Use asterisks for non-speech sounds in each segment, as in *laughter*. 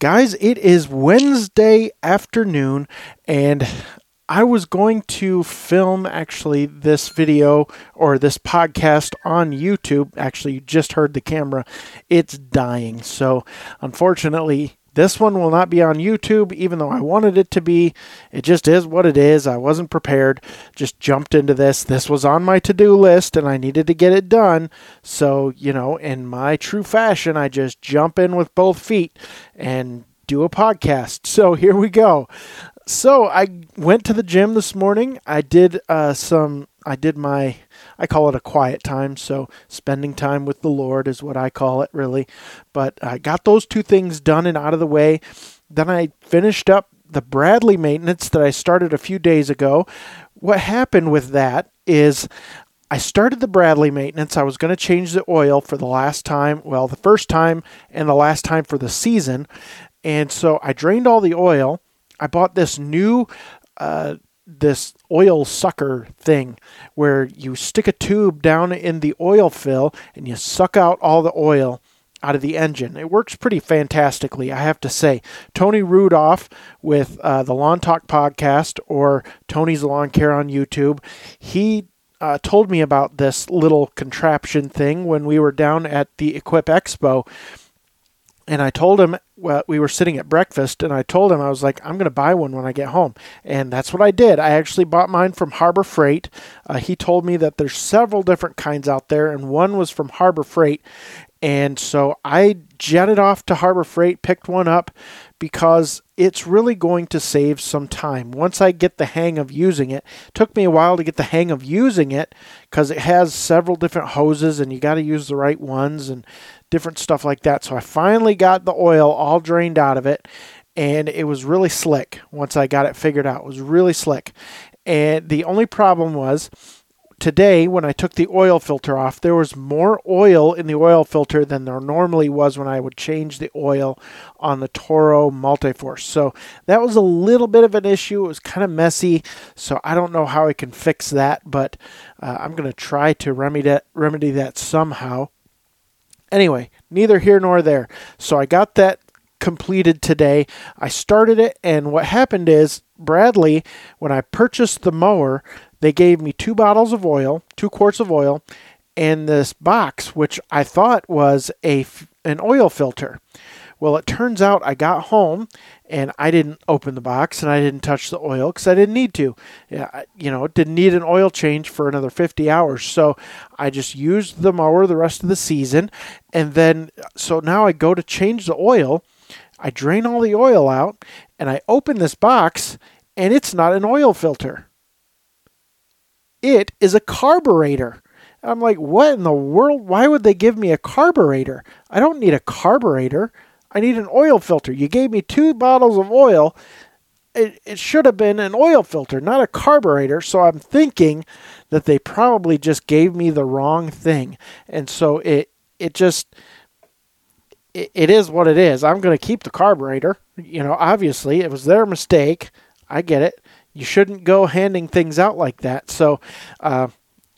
Guys, it is Wednesday afternoon, and I was going to film actually this video or this podcast on YouTube. Actually, you just heard the camera. It's dying. So, unfortunately, this one will not be on YouTube, even though I wanted it to be. It just is what it is. I wasn't prepared. Just jumped into this. This was on my to do list and I needed to get it done. So, you know, in my true fashion, I just jump in with both feet and do a podcast. So here we go. So I went to the gym this morning. I did uh, some, I did my I call it a quiet time. So spending time with the Lord is what I call it, really. But I got those two things done and out of the way. Then I finished up the Bradley maintenance that I started a few days ago. What happened with that is I started the Bradley maintenance. I was going to change the oil for the last time, well, the first time and the last time for the season. And so I drained all the oil. I bought this new uh, this oil sucker thing where you stick a tube down in the oil fill and you suck out all the oil out of the engine. It works pretty fantastically, I have to say. Tony Rudolph with uh, the Lawn Talk podcast or Tony's Lawn Care on YouTube, he uh, told me about this little contraption thing when we were down at the Equip Expo and I told him well, we were sitting at breakfast, and I told him I was like, I'm going to buy one when I get home, and that's what I did. I actually bought mine from Harbor Freight. Uh, he told me that there's several different kinds out there, and one was from Harbor Freight, and so I jetted off to Harbor Freight, picked one up because it's really going to save some time. Once I get the hang of using it, it took me a while to get the hang of using it because it has several different hoses and you got to use the right ones and different stuff like that. So I finally got the oil all drained out of it and it was really slick once I got it figured out. It was really slick. And the only problem was today when I took the oil filter off, there was more oil in the oil filter than there normally was when I would change the oil on the Toro Multiforce. So that was a little bit of an issue. It was kind of messy. So I don't know how I can fix that, but uh, I'm going to try to remedy that, remedy that somehow. Anyway, neither here nor there. So I got that completed today. I started it, and what happened is Bradley, when I purchased the mower, they gave me two bottles of oil, two quarts of oil, and this box, which I thought was a an oil filter. Well, it turns out I got home and I didn't open the box and I didn't touch the oil because I didn't need to. You know, didn't need an oil change for another 50 hours. So I just used the mower the rest of the season. And then, so now I go to change the oil. I drain all the oil out and I open this box and it's not an oil filter. It is a carburetor. I'm like, what in the world? Why would they give me a carburetor? I don't need a carburetor. I need an oil filter. You gave me two bottles of oil. It, it should have been an oil filter, not a carburetor. So I'm thinking that they probably just gave me the wrong thing. And so it it just it, it is what it is. I'm going to keep the carburetor. You know, obviously it was their mistake. I get it. You shouldn't go handing things out like that. So, uh,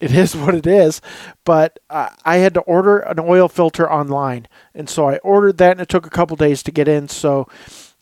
it *laughs* is what it is. But uh, I had to order an oil filter online, and so I ordered that, and it took a couple days to get in. So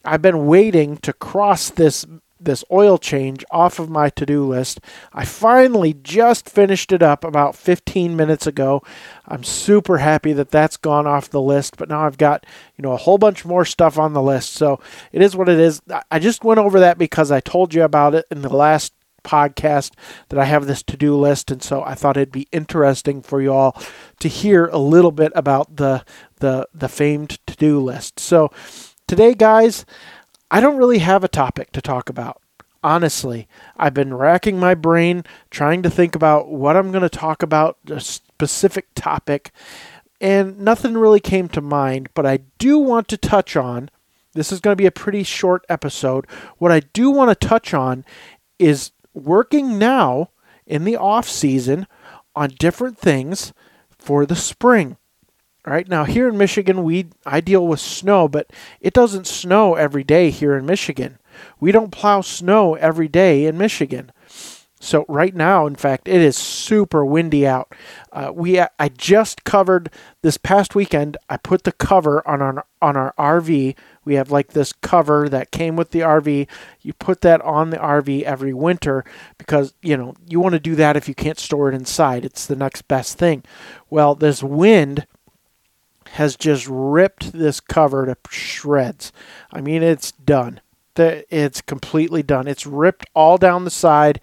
I've been waiting to cross this this oil change off of my to-do list. I finally just finished it up about 15 minutes ago. I'm super happy that that's gone off the list, but now I've got, you know, a whole bunch more stuff on the list. So, it is what it is. I just went over that because I told you about it in the last podcast that I have this to do list, and so I thought it'd be interesting for you all to hear a little bit about the the the famed to do list. So today, guys, I don't really have a topic to talk about. Honestly, I've been racking my brain trying to think about what I'm going to talk about, a specific topic, and nothing really came to mind, but I do want to touch on this is going to be a pretty short episode. What I do want to touch on is working now in the off season on different things for the spring. All right now here in Michigan, we I deal with snow, but it doesn't snow every day here in Michigan. We don't plow snow every day in Michigan. So right now, in fact, it is super windy out. Uh, we I just covered this past weekend. I put the cover on our on our RV. We have like this cover that came with the RV. You put that on the RV every winter because you know you want to do that if you can't store it inside. It's the next best thing. Well, this wind has just ripped this cover to shreds. I mean, it's done. It's completely done. It's ripped all down the side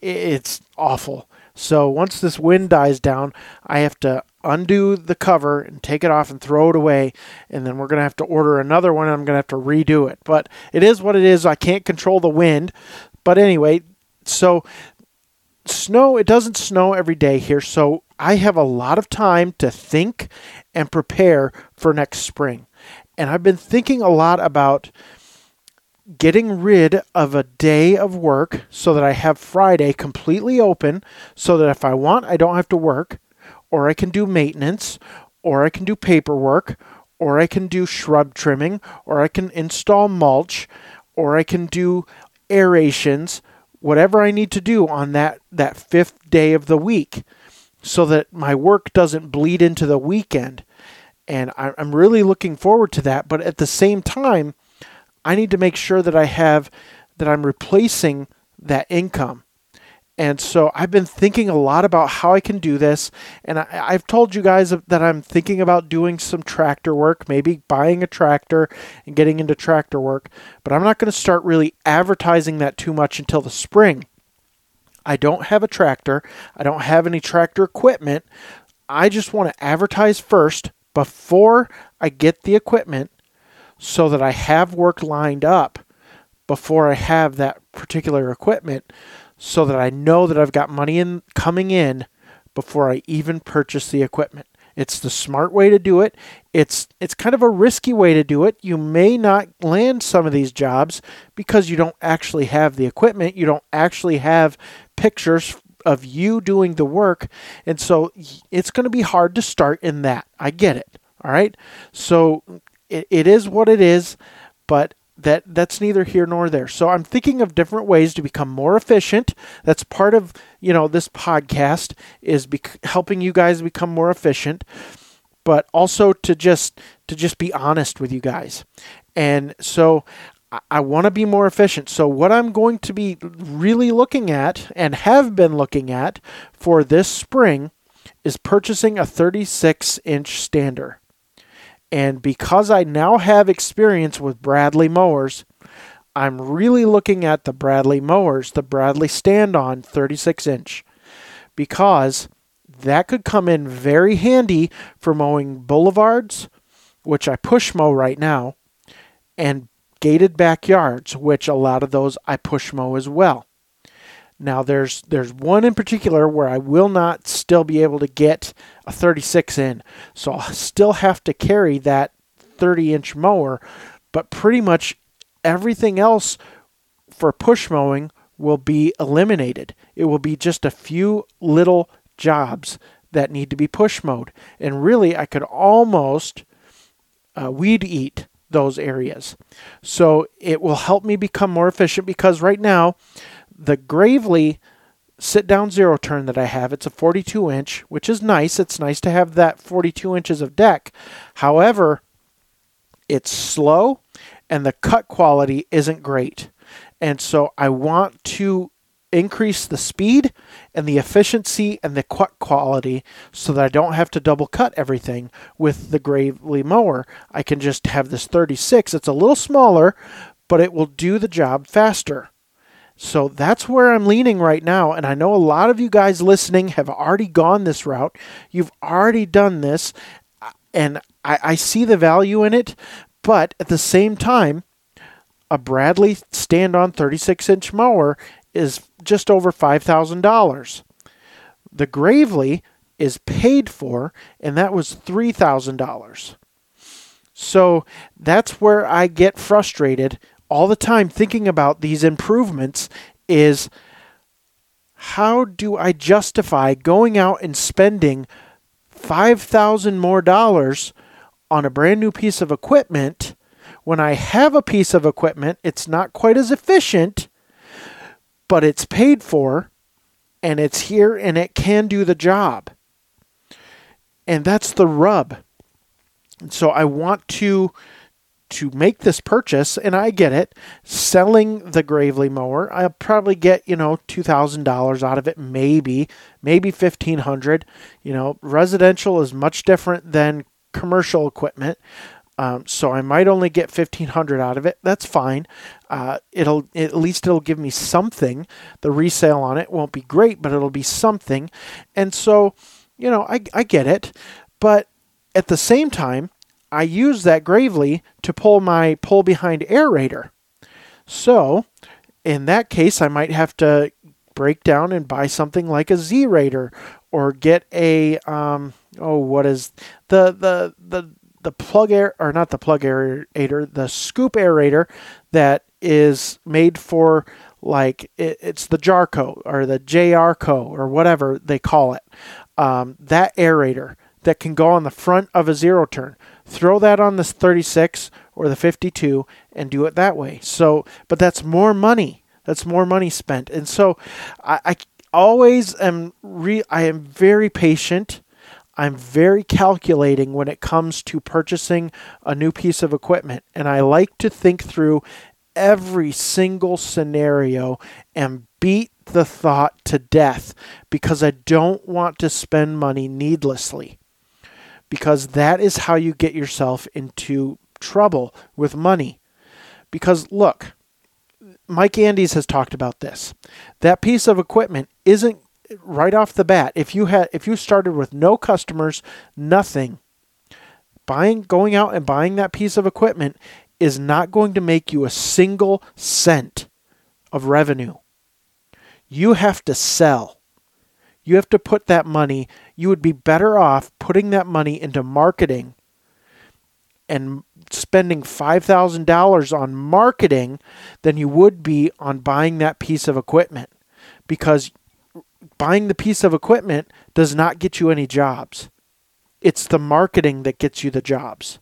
it's awful. So once this wind dies down, I have to undo the cover and take it off and throw it away. And then we're going to have to order another one. I'm going to have to redo it. But it is what it is. I can't control the wind. But anyway, so snow, it doesn't snow every day here. So I have a lot of time to think and prepare for next spring. And I've been thinking a lot about getting rid of a day of work so that I have Friday completely open so that if I want, I don't have to work, or I can do maintenance, or I can do paperwork, or I can do shrub trimming, or I can install mulch, or I can do aerations, whatever I need to do on that, that fifth day of the week so that my work doesn't bleed into the weekend. And I'm really looking forward to that. But at the same time, I need to make sure that I have that I'm replacing that income. And so I've been thinking a lot about how I can do this. And I, have told you guys that I'm thinking about doing some tractor work, maybe buying a tractor and getting into tractor work. But I'm not going to start really advertising that too much until the spring. I don't have a tractor, I don't have any tractor equipment. I just want to advertise first before I get the equipment so that I have work lined up before I have that particular equipment so that I know that I've got money in coming in before I even purchase the equipment. It's the smart way to do it. It's it's kind of a risky way to do it. You may not land some of these jobs because you don't actually have the equipment. You don't actually have pictures of you doing the work. And so it's going to be hard to start in that. I get it. All right. So it, it is what it is, but that that's neither here nor there. So I'm thinking of different ways to become more efficient. That's part of you know this podcast is bec- helping you guys become more efficient, but also to just to just be honest with you guys. And so I, I want to be more efficient. So what I'm going to be really looking at and have been looking at for this spring is purchasing a 36 inch stander. And because I now have experience with Bradley mowers, I'm really looking at the Bradley mowers, the Bradley stand on 36 inch, because that could come in very handy for mowing boulevards, which I push mow right now, and gated backyards, which a lot of those I push mow as well. Now there's there's one in particular where I will not still be able to get a 36 in. So I'll still have to carry that 30 inch mower, but pretty much everything else for push mowing will be eliminated. It will be just a few little jobs that need to be push mowed. And really, I could almost uh, weed eat those areas. So it will help me become more efficient because right now, the Gravely sit down zero turn that I have, it's a 42 inch, which is nice. It's nice to have that 42 inches of deck. However, it's slow and the cut quality isn't great. And so I want to increase the speed and the efficiency and the cut quality so that I don't have to double cut everything with the Gravely mower. I can just have this 36. It's a little smaller, but it will do the job faster. So that's where I'm leaning right now. And I know a lot of you guys listening have already gone this route. You've already done this. Uh, and I, I see the value in it. But at the same time, a Bradley stand on 36 inch mower is just over $5,000. The Gravely is paid for, and that was $3,000. So that's where I get frustrated all the time thinking about these improvements is how do I justify going out and spending 5000 more dollars on a brand new piece of equipment when I have a piece of equipment it's not quite as efficient but it's paid for and it's here and it can do the job. And that's the rub. And so I want to to make this purchase, and I get it. Selling the Gravely mower, I'll probably get you know two thousand dollars out of it, maybe, maybe fifteen hundred. You know, residential is much different than commercial equipment. Um, so I might only get fifteen hundred out of it. That's fine. Uh, it'll at least it'll give me something. The resale on it won't be great, but it'll be something. And so, you know, I I get it, but at the same time, I use that Gravely to pull my pull behind aerator. So, in that case, I might have to break down and buy something like a Z Raider or get a um, oh what is the the the the plug air or not the plug aerator the scoop aerator that is made for like it, it's the Jarco or the JRCO or whatever they call it um, that aerator that can go on the front of a zero turn throw that on the 36 or the 52 and do it that way. So, but that's more money. That's more money spent. And so I, I always am re I am very patient. I'm very calculating when it comes to purchasing a new piece of equipment. And I like to think through every single scenario and beat the thought to death because I don't want to spend money needlessly because that is how you get yourself into trouble with money. Because look, Mike Andes has talked about this. That piece of equipment isn't right off the bat. If you had if you started with no customers, nothing, buying going out and buying that piece of equipment is not going to make you a single cent of revenue. You have to sell. You have to put that money you would be better off putting that money into marketing and spending $5,000 on marketing than you would be on buying that piece of equipment because buying the piece of equipment does not get you any jobs. It's the marketing that gets you the jobs.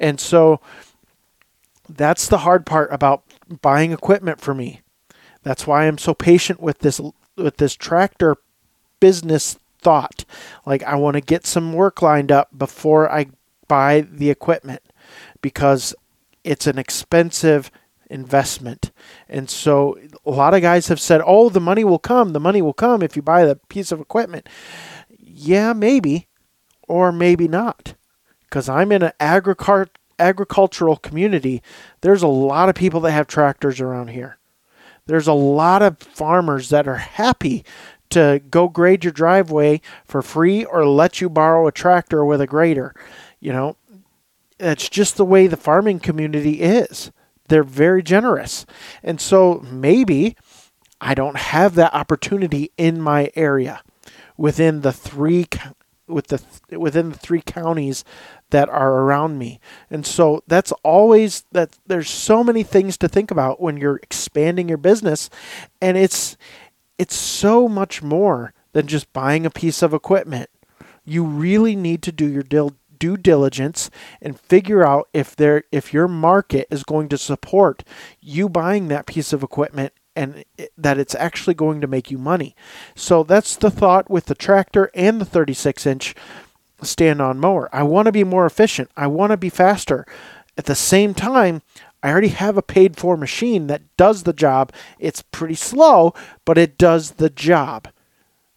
And so that's the hard part about buying equipment for me. That's why I'm so patient with this with this tractor business thought. Like, I want to get some work lined up before I buy the equipment because it's an expensive investment. And so a lot of guys have said, oh, the money will come. The money will come if you buy the piece of equipment. Yeah, maybe, or maybe not. Because I'm in an agricultural agricultural community, there's a lot of people that have tractors around here. There's a lot of farmers that are happy to go grade your driveway for free or let you borrow a tractor with a grader. You know, that's just the way the farming community is. They're very generous. And so maybe I don't have that opportunity in my area within the three with the within the three counties that are around me. And so that's always that there's so many things to think about when you're expanding your business and it's it's so much more than just buying a piece of equipment. You really need to do your dil- due diligence and figure out if there if your market is going to support you buying that piece of equipment and it, that it's actually going to make you money. So that's the thought with the tractor and the 36 inch stand on mower. I want to be more efficient. I want to be faster. At the same time, I already have a paid for machine that does the job. It's pretty slow, but it does the job.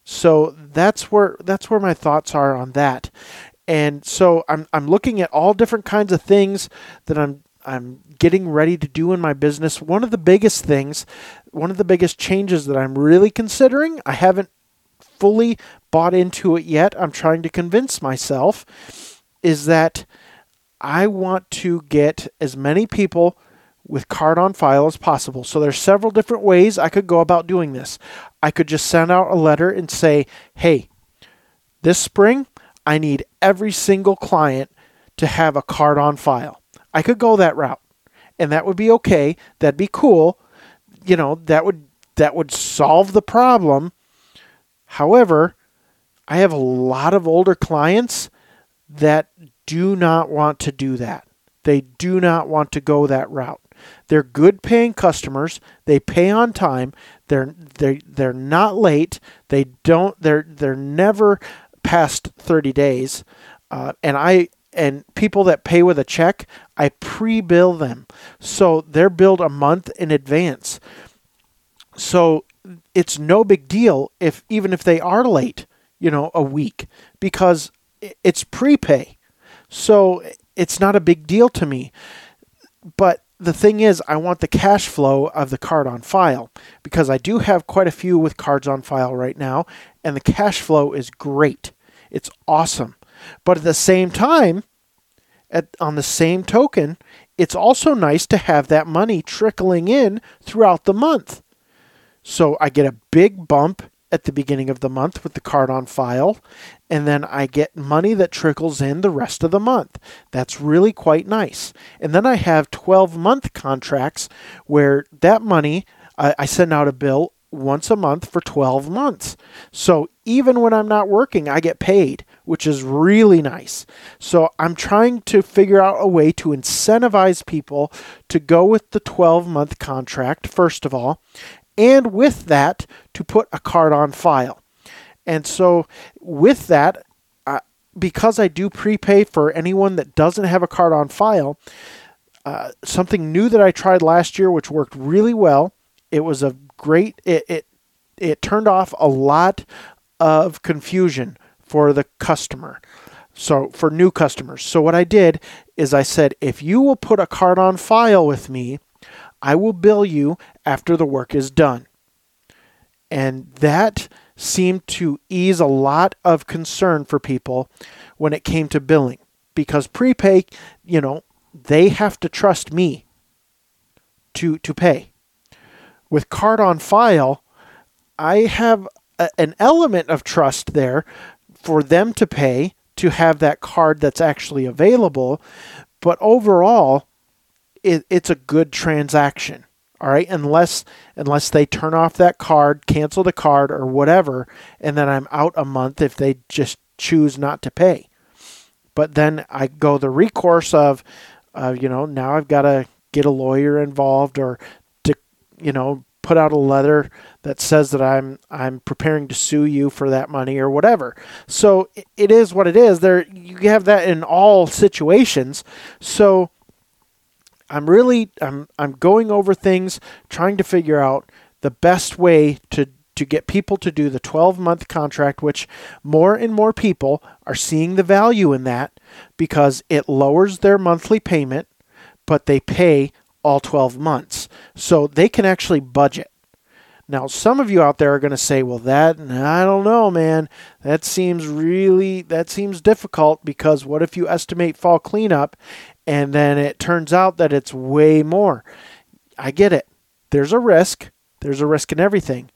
So that's where that's where my thoughts are on that. And so I'm I'm looking at all different kinds of things that I'm I'm getting ready to do in my business. One of the biggest things, one of the biggest changes that I'm really considering, I haven't fully bought into it yet. I'm trying to convince myself is that I want to get as many people with card on file as possible. So there's several different ways I could go about doing this. I could just send out a letter and say, "Hey, this spring I need every single client to have a card on file. I could go that route, and that would be okay. That'd be cool. You know, that would that would solve the problem. However, I have a lot of older clients that do not want to do that. They do not want to go that route. They're good paying customers. They pay on time. They're they they're not late. They don't they're they're never past 30 days. Uh, and I and people that pay with a check, I pre-bill them. So they're billed a month in advance. So it's no big deal if even if they are late, you know, a week because it's prepay. So it's not a big deal to me. But the thing is, I want the cash flow of the card on file because I do have quite a few with cards on file right now, and the cash flow is great. It's awesome. But at the same time, at, on the same token, it's also nice to have that money trickling in throughout the month. So I get a big bump at the beginning of the month with the card on file, and then I get money that trickles in the rest of the month. That's really quite nice. And then I have 12 month contracts where that money, I, I send out a bill once a month for 12 months. So even when I'm not working, I get paid, which is really nice. So I'm trying to figure out a way to incentivize people to go with the 12 month contract, first of all, and with that, to put a card on file. And so, with that, uh, because I do prepay for anyone that doesn't have a card on file, uh, something new that I tried last year, which worked really well. It was a great. It it it turned off a lot of confusion for the customer. So for new customers. So what I did is I said, if you will put a card on file with me, I will bill you after the work is done. And that seemed to ease a lot of concern for people when it came to billing because prepay, you know, they have to trust me to to pay. With card on file, I have a, an element of trust there for them to pay to have that card that's actually available, but overall it, it's a good transaction. All right, unless unless they turn off that card, cancel the card or whatever, and then I'm out a month if they just choose not to pay. But then I go the recourse of, uh, you know, now I've got to get a lawyer involved or to, you know, put out a letter that says that I'm I'm preparing to sue you for that money or whatever. So it is what it is. There you have that in all situations. So I'm really I'm I'm going over things, trying to figure out the best way to to get people to do the 12 month contract, which more and more people are seeing the value in that because it lowers their monthly payment, but they pay all 12 months. So they can actually budget. Now, some of you out there are going to say, well, that, I don't know, man. That seems really, that seems difficult because what if you estimate fall cleanup and then it turns out that it's way more. I get it. There's a risk. There's a risk in everything.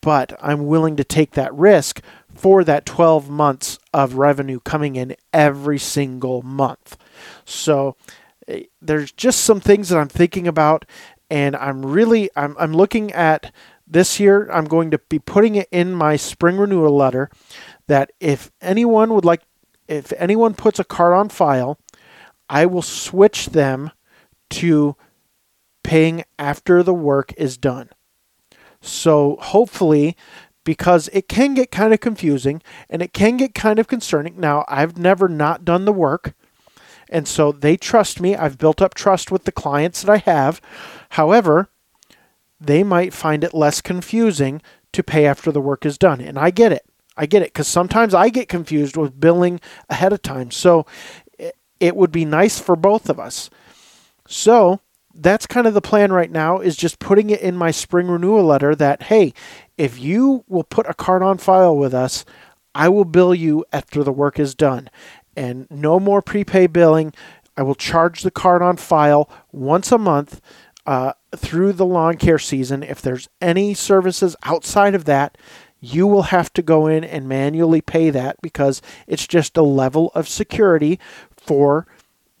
But I'm willing to take that risk for that 12 months of revenue coming in every single month. So eh, there's just some things that I'm thinking about and I'm really I'm I'm looking at this year I'm going to be putting it in my spring renewal letter that if anyone would like if anyone puts a card on file I will switch them to paying after the work is done. So hopefully, because it can get kind of confusing and it can get kind of concerning. Now, I've never not done the work. And so they trust me. I've built up trust with the clients that I have. However, they might find it less confusing to pay after the work is done. And I get it. I get it because sometimes I get confused with billing ahead of time. So it would be nice for both of us. So that's kind of the plan right now is just putting it in my spring renewal letter that, hey, if you will put a card on file with us, I will bill you after the work is done. And no more prepay billing. I will charge the card on file once a month uh, through the lawn care season. If there's any services outside of that, you will have to go in and manually pay that because it's just a level of security for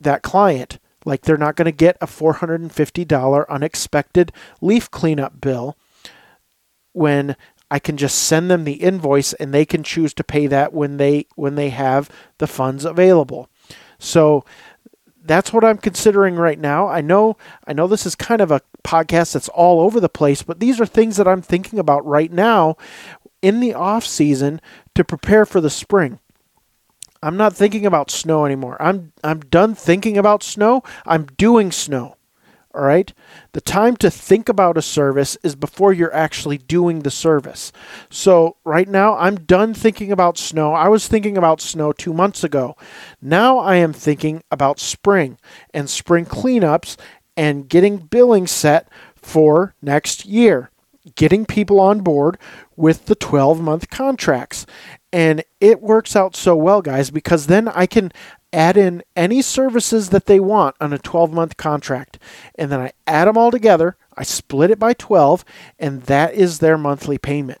that client. Like they're not going to get a $450 unexpected leaf cleanup bill when I can just send them the invoice and they can choose to pay that when they when they have the funds available. So that's what I'm considering right now. I know I know this is kind of a podcast that's all over the place, but these are things that I'm thinking about right now in the off season to prepare for the spring. I'm not thinking about snow anymore. I'm I'm done thinking about snow. I'm doing snow. All right? The time to think about a service is before you're actually doing the service. So, right now, I'm done thinking about snow. I was thinking about snow two months ago. Now, I am thinking about spring and spring cleanups and getting billing set for next year, getting people on board with the 12 month contracts. And it works out so well, guys, because then I can add in any services that they want on a 12 month contract. And then I add them all together, I split it by 12, and that is their monthly payment.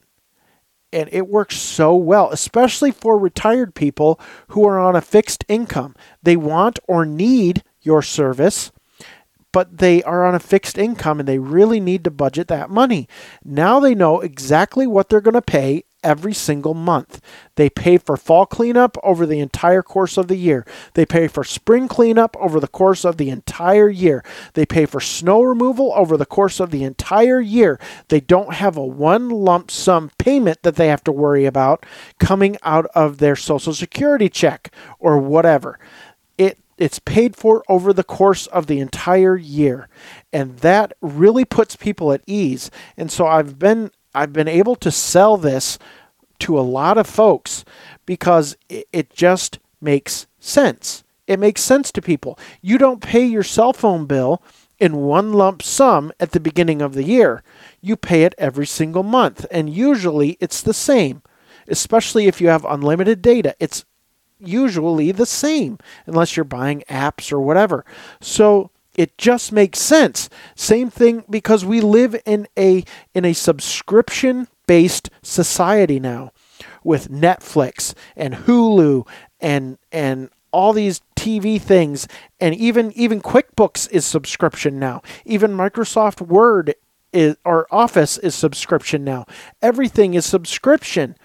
And it works so well, especially for retired people who are on a fixed income. They want or need your service, but they are on a fixed income and they really need to budget that money. Now they know exactly what they're going to pay every single month. They pay for fall cleanup over the entire course of the year. They pay for spring cleanup over the course of the entire year. They pay for snow removal over the course of the entire year. They don't have a one lump sum payment that they have to worry about coming out of their social security check or whatever. It it's paid for over the course of the entire year and that really puts people at ease and so i've been I've been able to sell this to a lot of folks because it, just makes sense. It makes sense to people. You don't pay your cell phone bill in one lump sum at the beginning of the year. You pay it every single month, and usually it's the same, especially if you have unlimited data. It's usually the same, unless you're buying apps or whatever. So it just makes sense. Same thing because we live in a in a subscription based society now with Netflix and Hulu and and all these TV things and even even QuickBooks is subscription now. Even Microsoft Word is or Office is subscription now. Everything is subscription.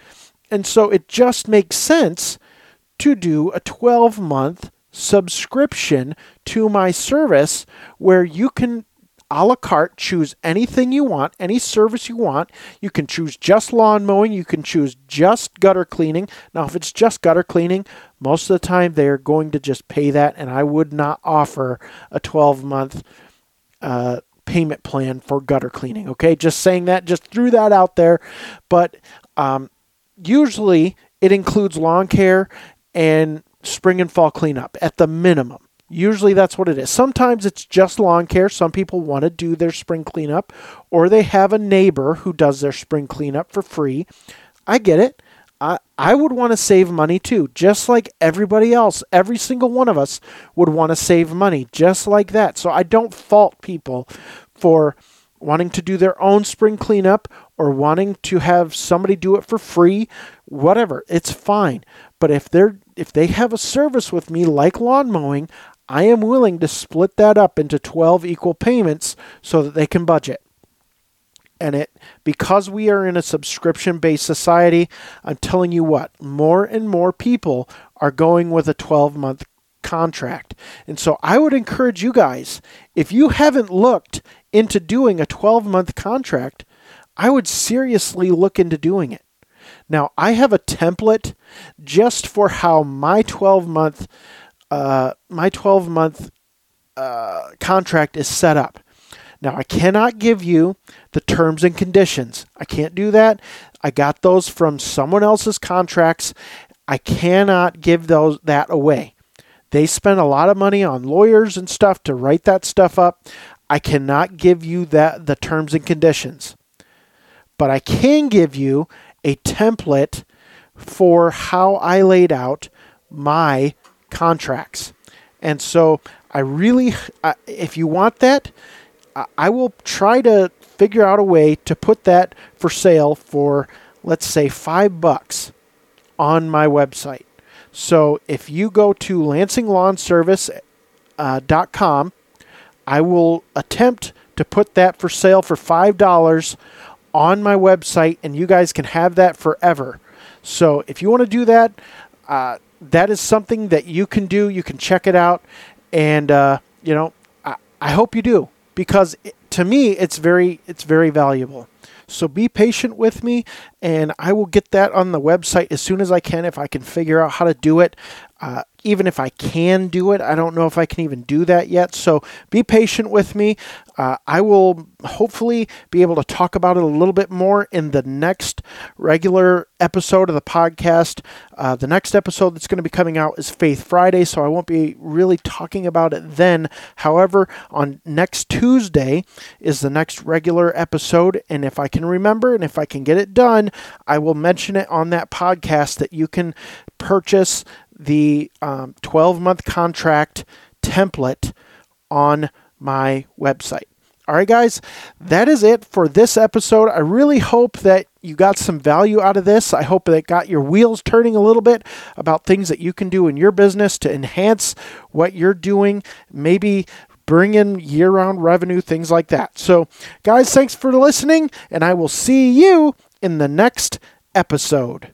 And so it just makes sense to do a 12 month subscription to my service where you can a la carte choose anything you want, any service you want. You can choose just lawn mowing, you can choose just gutter cleaning. Now, if it's just gutter cleaning, most of the time they are going to just pay that, and I would not offer a 12 month uh, payment plan for gutter cleaning. Okay, just saying that, just threw that out there. But um, usually it includes lawn care and spring and fall cleanup at the minimum. Usually that's what it is. Sometimes it's just lawn care. Some people want to do their spring cleanup, or they have a neighbor who does their spring cleanup for free. I get it. I, I would want to save money too, just like everybody else. Every single one of us would want to save money, just like that. So I don't fault people for wanting to do their own spring cleanup or wanting to have somebody do it for free, whatever. It's fine. But if they're if they have a service with me like lawn mowing, I am willing to split that up into 12 equal payments so that they can budget. And it because we are in a subscription based society, I'm telling you what, more and more people are going with a 12 month contract. And so I would encourage you guys, if you haven't looked into doing a 12 month contract, I would seriously look into doing it. Now, I have a template just for how my 12 month uh, my 12 month uh, contract is set up. Now, I cannot give you the terms and conditions. I can't do that. I got those from someone else's contracts. I cannot give those that away. They spend a lot of money on lawyers and stuff to write that stuff up. I cannot give you that the terms and conditions. But I can give you a template for how I laid out my contracts. And so I really, if you want that, I will try to figure out a way to put that for sale for, let's say, five bucks on my website. So if you go to lansinglawnservice.com, uh, I will attempt to put that for sale for $5 on my website, and you guys can have that forever. So if you want to do that, uh, that is something that you can do. You can check it out, and uh, you know, I, I hope you do because it, to me, it's very it's very valuable. So be patient with me, and I will get that on the website as soon as I can if I can figure out how to do it. Uh, even if I can do it, I don't know if I can even do that yet. So be patient with me. Uh, I will hopefully be able to talk about it a little bit more in the next regular episode of the podcast. Uh, the next episode that's going to be coming out is Faith Friday, so I won't be really talking about it then. However, on next Tuesday is the next regular episode, and if I can remember and if I can get it done, I will mention it on that podcast that you can purchase the 12 um, month contract template on my website. All right, guys, that is it for this episode. I really hope that you got some value out of this. I hope that got your wheels turning a little bit about things that you can do in your business to enhance what you're doing, maybe bring in year round revenue, things like that. So, guys, thanks for listening, and I will see you in the next episode.